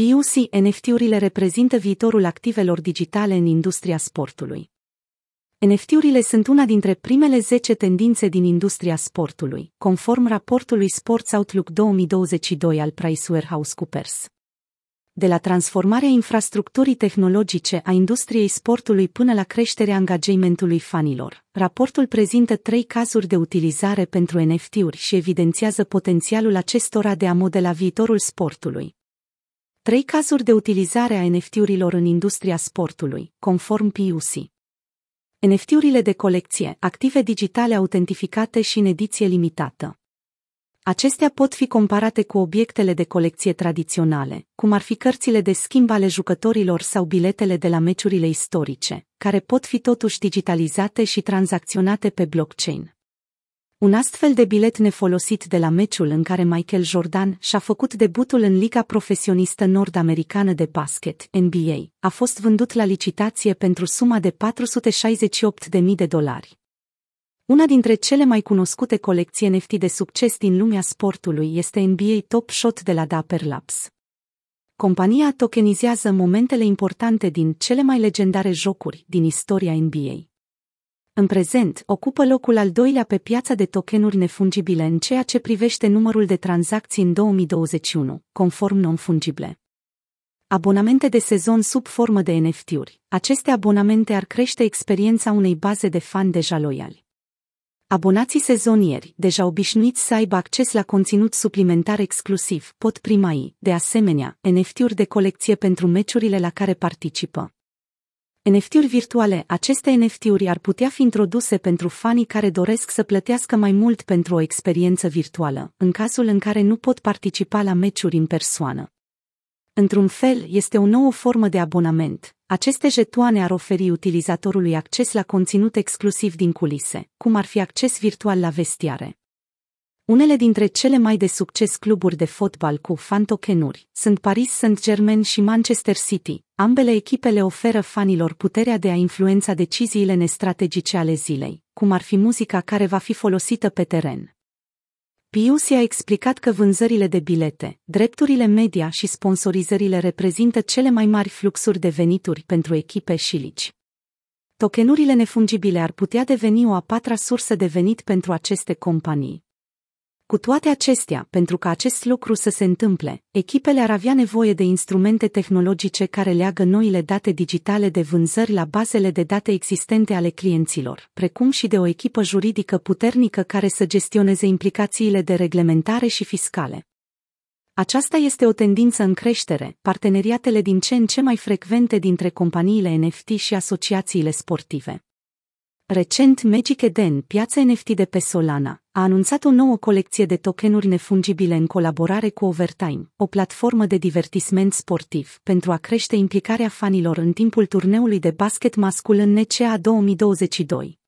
PUC NFT-urile reprezintă viitorul activelor digitale în industria sportului. NFT-urile sunt una dintre primele 10 tendințe din industria sportului, conform raportului Sports Outlook 2022 al PricewaterhouseCoopers. De la transformarea infrastructurii tehnologice a industriei sportului până la creșterea angajamentului fanilor, raportul prezintă trei cazuri de utilizare pentru NFT-uri și evidențiază potențialul acestora de a modela viitorul sportului. Trei cazuri de utilizare a NFT-urilor în industria sportului, conform PUC. NFT-urile de colecție, active digitale autentificate și în ediție limitată. Acestea pot fi comparate cu obiectele de colecție tradiționale, cum ar fi cărțile de schimb ale jucătorilor sau biletele de la meciurile istorice, care pot fi totuși digitalizate și tranzacționate pe blockchain. Un astfel de bilet nefolosit de la meciul în care Michael Jordan și-a făcut debutul în Liga Profesionistă Nord-Americană de Basket, NBA, a fost vândut la licitație pentru suma de 468.000 de dolari. Una dintre cele mai cunoscute colecții NFT de succes din lumea sportului este NBA Top Shot de la Dapper Labs. Compania tokenizează momentele importante din cele mai legendare jocuri din istoria NBA. În prezent, ocupă locul al doilea pe piața de tokenuri nefungibile în ceea ce privește numărul de tranzacții în 2021, conform non-fungible. Abonamente de sezon sub formă de NFT-uri. Aceste abonamente ar crește experiența unei baze de fani deja loiali. Abonații sezonieri, deja obișnuiți să aibă acces la conținut suplimentar exclusiv, pot primai, de asemenea, NFT-uri de colecție pentru meciurile la care participă. NFT-uri virtuale Aceste NFT-uri ar putea fi introduse pentru fanii care doresc să plătească mai mult pentru o experiență virtuală, în cazul în care nu pot participa la meciuri în persoană. Într-un fel, este o nouă formă de abonament. Aceste jetoane ar oferi utilizatorului acces la conținut exclusiv din culise, cum ar fi acces virtual la vestiare. Unele dintre cele mai de succes cluburi de fotbal cu fan tokenuri sunt Paris Saint-Germain și Manchester City. Ambele echipele oferă fanilor puterea de a influența deciziile nestrategice ale zilei, cum ar fi muzica care va fi folosită pe teren. Pius a explicat că vânzările de bilete, drepturile media și sponsorizările reprezintă cele mai mari fluxuri de venituri pentru echipe și ligi. Tokenurile nefungibile ar putea deveni o a patra sursă de venit pentru aceste companii. Cu toate acestea, pentru ca acest lucru să se întâmple, echipele ar avea nevoie de instrumente tehnologice care leagă noile date digitale de vânzări la bazele de date existente ale clienților, precum și de o echipă juridică puternică care să gestioneze implicațiile de reglementare și fiscale. Aceasta este o tendință în creștere, parteneriatele din ce în ce mai frecvente dintre companiile NFT și asociațiile sportive. Recent Magic Eden, piața NFT de pe Solana, a anunțat o nouă colecție de tokenuri nefungibile în colaborare cu Overtime, o platformă de divertisment sportiv, pentru a crește implicarea fanilor în timpul turneului de basket mascul în NCA 2022.